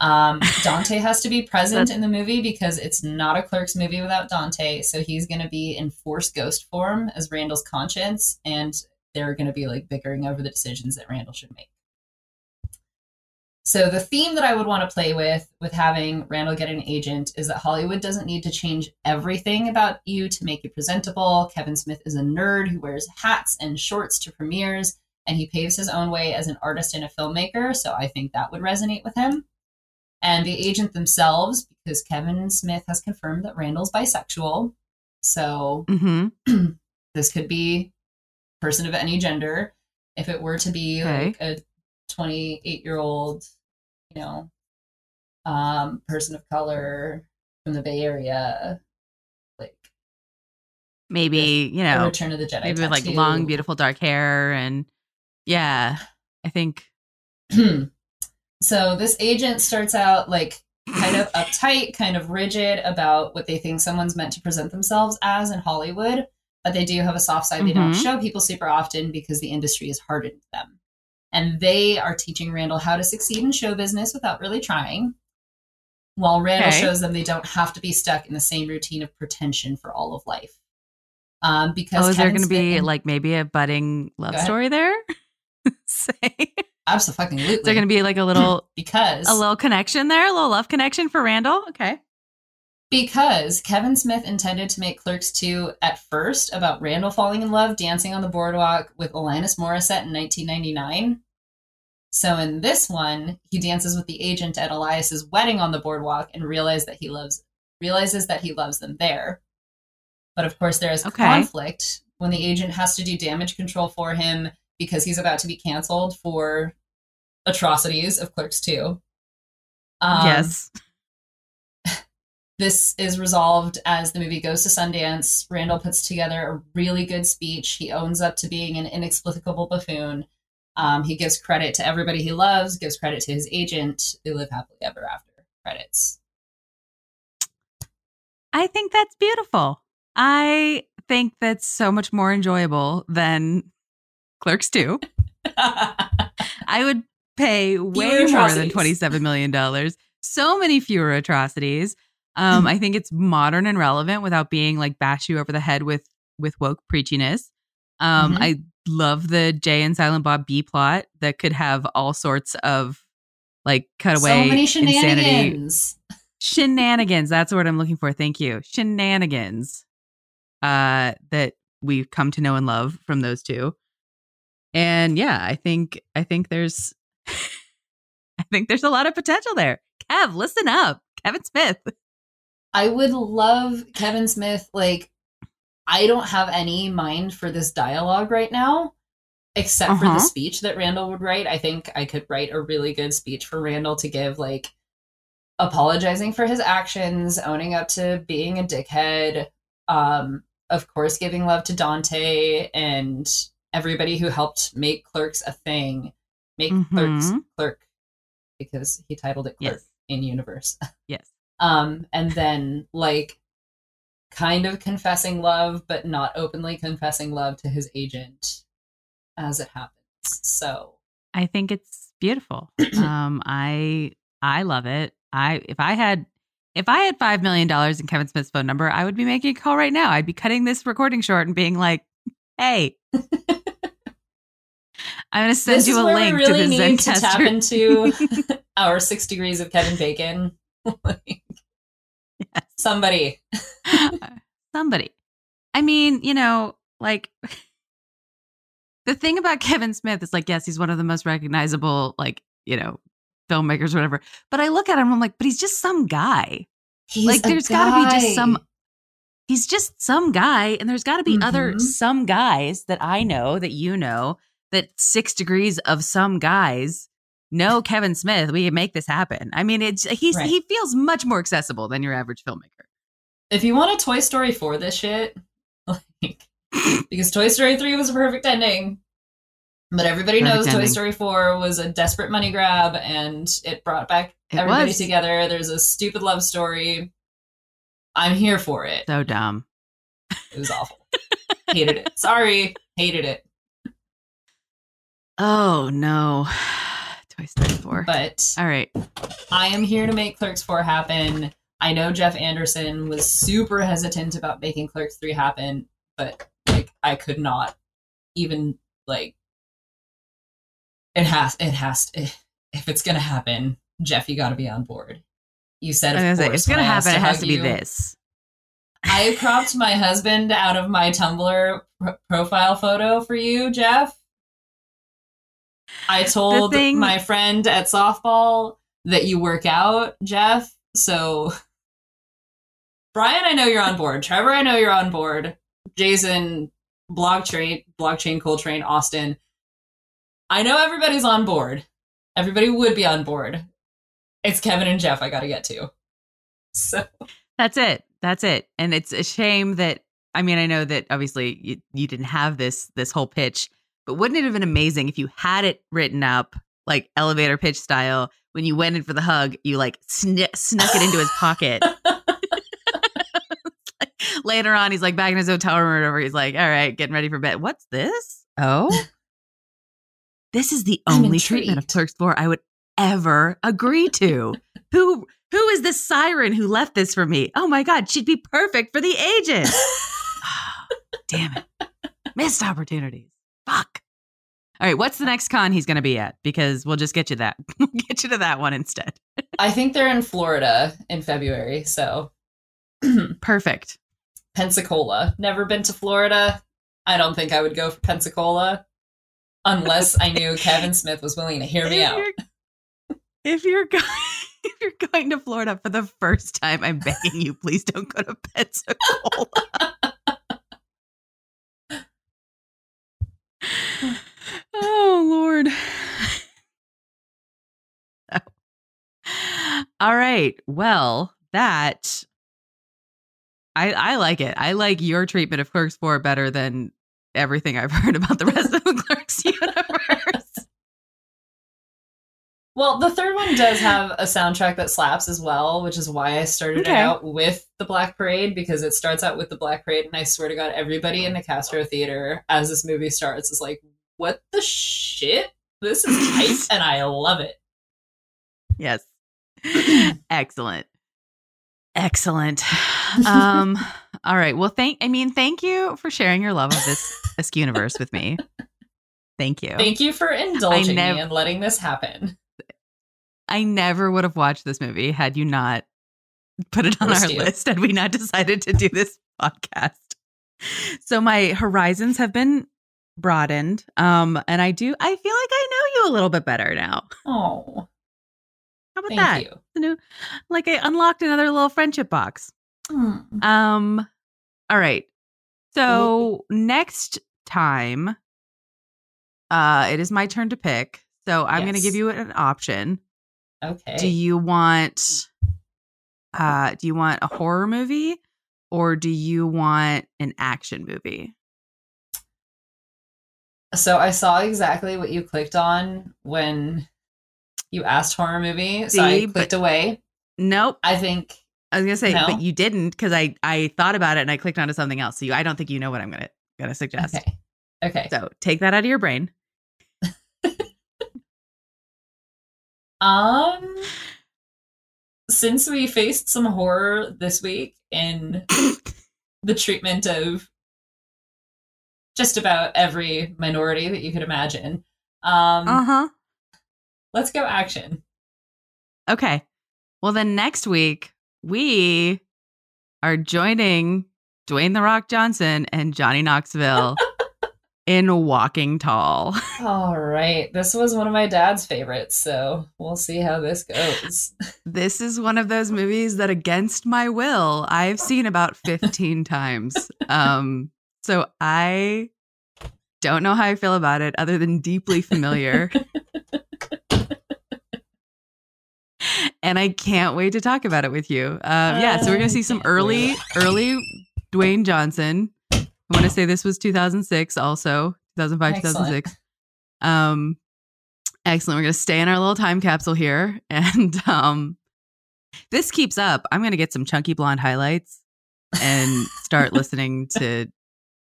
Um, Dante has to be present in the movie because it's not a Clerks movie without Dante. So he's going to be in Force ghost form as Randall's conscience, and they're going to be like bickering over the decisions that Randall should make. So the theme that I would want to play with with having Randall get an agent is that Hollywood doesn't need to change everything about you to make you presentable. Kevin Smith is a nerd who wears hats and shorts to premieres and he paves his own way as an artist and a filmmaker, so I think that would resonate with him. And the agent themselves, because Kevin Smith has confirmed that Randall's bisexual. So Mm-hmm. this could be person of any gender. If it were to be Okay. like a 28 year old, you know, um, person of color from the Bay Area, like Maybe, you know, Return of the Jedi, maybe with like long, beautiful dark hair and yeah. I think so this agent starts out like kind of uptight, kind of rigid about what they think someone's meant to present themselves as in Hollywood, but they do have a soft side they don't Mhm. show people super often because the industry has hardened them. And they are teaching Randall how to succeed in show business without really trying. While Randall Okay. shows them they don't have to be stuck in the same routine of pretension for all of life. Um, because oh, is there going to be like maybe a budding love story there? Say, is absolutely there going to be like a little because a little connection there, a little love connection for Randall? Okay. Because Kevin Smith intended to make Clerks 2 at first about Randall falling in love dancing on the boardwalk with Alanis Morissette in 1999. So in this one, he dances with the agent at Elias's wedding on the boardwalk and realizes that he loves realizes that he loves them there. But of course there is Okay. conflict when the agent has to do damage control for him because he's about to be canceled for atrocities of Clerks 2. Um, yes. this is resolved as the movie goes to Sundance. Randall puts together a really good speech. He owns up to being an inexplicable buffoon. Um, he gives credit to everybody he loves, gives credit to his agent. They live happily ever after. Credits. I think that's beautiful. I think that's so much more enjoyable than Clerks 2. I would pay way more than $27 million. So many fewer atrocities. Um, I think it's modern and relevant without being like bash you over the head with with woke preachiness. Um, Mhm. I love the Jay and Silent Bob B plot that could have all sorts of like cutaway so many insanity shenanigans. shenanigans that's the word i'm looking for thank you shenanigans uh that we've come to know and love from those two and yeah i think i think there's think there's a lot of potential there kev listen up kevin smith I would love Kevin Smith. Like, I don't have any mind for this dialogue right now, except for Uh-huh. the speech that Randall would write. I think I could write a really good speech for Randall to give, like, apologizing for his actions, owning up to being a dickhead, um, of course, giving love to Dante and everybody who helped make Clerks a thing, make Clerks Mhm. Clerk, because he titled it Clerk yes. in universe. Yes. Um and then like kind of confessing love but not openly confessing love to his agent as it happens. So i think it's beautiful. Um i i love it. I if i had if i had five million dollars in kevin smith's phone number i would be making a call right now. I'd be cutting this recording short and being like hey i'm going to send this you a link we really to the need to tap into our six degrees of kevin bacon Like, Yes. somebody somebody. I mean, you know, like the thing about Kevin Smith is like, yes, he's one of the most recognizable, like, you know, filmmakers, or whatever. But I look at him, I'm like, but he's just some guy. He's like, there's got to be just some. He's just some guy, and there's got to be other Mhm. some guys that I know that you know that six degrees of some guys know Kevin Smith. We can make this happen. I mean, it's he's Right. he feels much more accessible than your average filmmaker. if you want a toy story for this shit like because toy story 3 was a perfect ending but everybody Perfect knows toy story 4 was a desperate money grab and it brought back It everybody was. together there's a stupid love story i'm here for it So dumb. it was awful hated it sorry hated it Oh no. Toy Story 4. but All right. i am here to make clerks 4 happen i know jeff anderson was super hesitant about making clerks 3 happen but like i could not even like it has it has to, if it's gonna happen jeff you gotta be on board you said of gonna say, course it's gonna happen. It has to be you. this. i cropped my husband out of my tumblr pro- profile photo for you jeff i told thing- my friend at softball that you work out, Jeff. So, Brian, I know you're on board. Trevor, I know you're on board. Jason, blockchain, blockchain, Coltrane, Austin. I know everybody's on board. Everybody would be on board. It's Kevin and Jeff I got to get to. So That's it. That's it. And it's a shame that I mean, I know that obviously you, you didn't have this this whole pitch, but wouldn't it have been amazing if you had it written up like elevator pitch style? When you went in for the hug, you like sn- snuck it into his pocket. Later on, he's like back in his hotel room or whatever. He's like, "All right, getting ready for bed. What's this? Oh, this is the only treatment of. Clerks Four I would ever agree to. who who is this siren who left this for me? Oh my god, she'd be perfect for the ages. Damn it. Missed opportunities. Fuck. All right, what's the next con he's going to be at? Because we'll just get you that. We'll get you to that one instead. I think they're in Florida in February. So Perfect. Pensacola. Never been to Florida. I don't think I would go for Pensacola unless I knew Kevin Smith was willing to hear me if out. You're, if you're going if you're going to Florida for the first time, I'm begging you, please don't go to Pensacola. Oh Lord. All right. Well, that I I like it. I like your treatment of Clerks 4 better than everything I've heard about the rest of the Clerks universe. Well, the third one does have a soundtrack that slaps as well, which is why I started Okay. it out with the Black Parade because it starts out with the Black Parade, and I swear to God, everybody in the Castro Theater as this movie starts is like, "What the shit? This is hype, and I love it." Yes. Excellent. Excellent. Um all right. Well, thank I mean, thank you for sharing your love of this this universe with me. Thank you. Thank you for indulging nev- me and letting this happen. I never would have watched this movie had you not put it on our you. list had we not decided to do this podcast. So my horizons have been broadened. Um and I do I feel like I know you a little bit better now. Oh, How about thank that? you. New like I unlocked another little friendship box. Hmm. Um all right. So next time uh it is my turn to pick. So I'm going to give you an option. Okay. Do you want uh do you want a horror movie or do you want an action movie? So I saw exactly what you clicked on when you asked horror movie. So See, I but- clicked away. Nope. I think I was going to say No? but you didn't cuz I I thought about it and I clicked onto something else. So you, I don't think you know what I'm going to going to suggest. okay. Okay. So take that out of your brain. Um since we faced some horror this week in the treatment of just about every minority that you could imagine. Um Uh-huh. let's go action. Okay. Well, then next week we are joining Dwayne the Rock Johnson and Johnny Knoxville in Walking Tall. All right. This was one of my dad's favorites, so we'll see how this goes. This is one of those movies that, against my will, I've seen about 15 times. Um, so I don't know how I feel about it other than deeply familiar. and I can't wait to talk about it with you. Um, yeah, so we're going to see some early, early Dwayne Johnson. I want to say this was 2006 also, 2005, Excellent. 2006. Um, excellent. We're going to stay in our little time capsule here. And um, this keeps up. I'm going to get some chunky blonde highlights and start listening to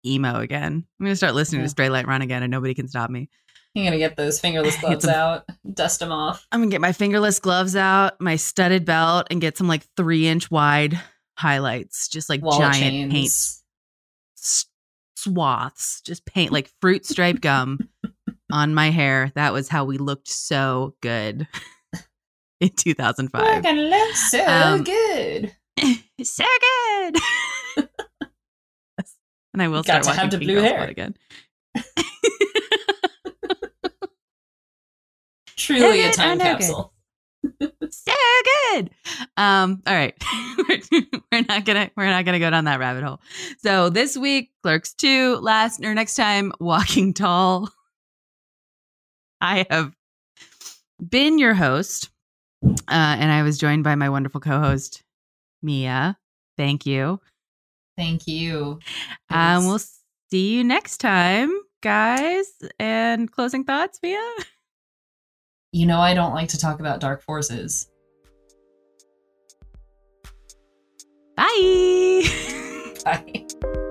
emo again. I'm going to start listening Yeah. to Straylight Run again, and nobody can stop me. You're gonna get those fingerless gloves some- out, dust them off. I'm gonna get my fingerless gloves out, my studded belt, and get some like three inch wide highlights, just like Wall giant chains. paint s- swaths, just paint like fruit stripe gum on my hair. That was how we looked so good in 2005. We're 2005. gonna look so Um, good. so good. And I will start to watching have the blue Girls hair. Again. Truly a good time good? capsule. so good. Um, all right. we're not gonna we're not gonna go down that rabbit hole. So this week, Clerks 2, last or next time, Walking Tall. I have been your host. Uh, and I was joined by my wonderful co-host, Mia. Thank you. Thank you. Um, we'll see you next time, guys. And closing thoughts, Mia? You know, I don't like to talk about dark forces. Bye. Bye.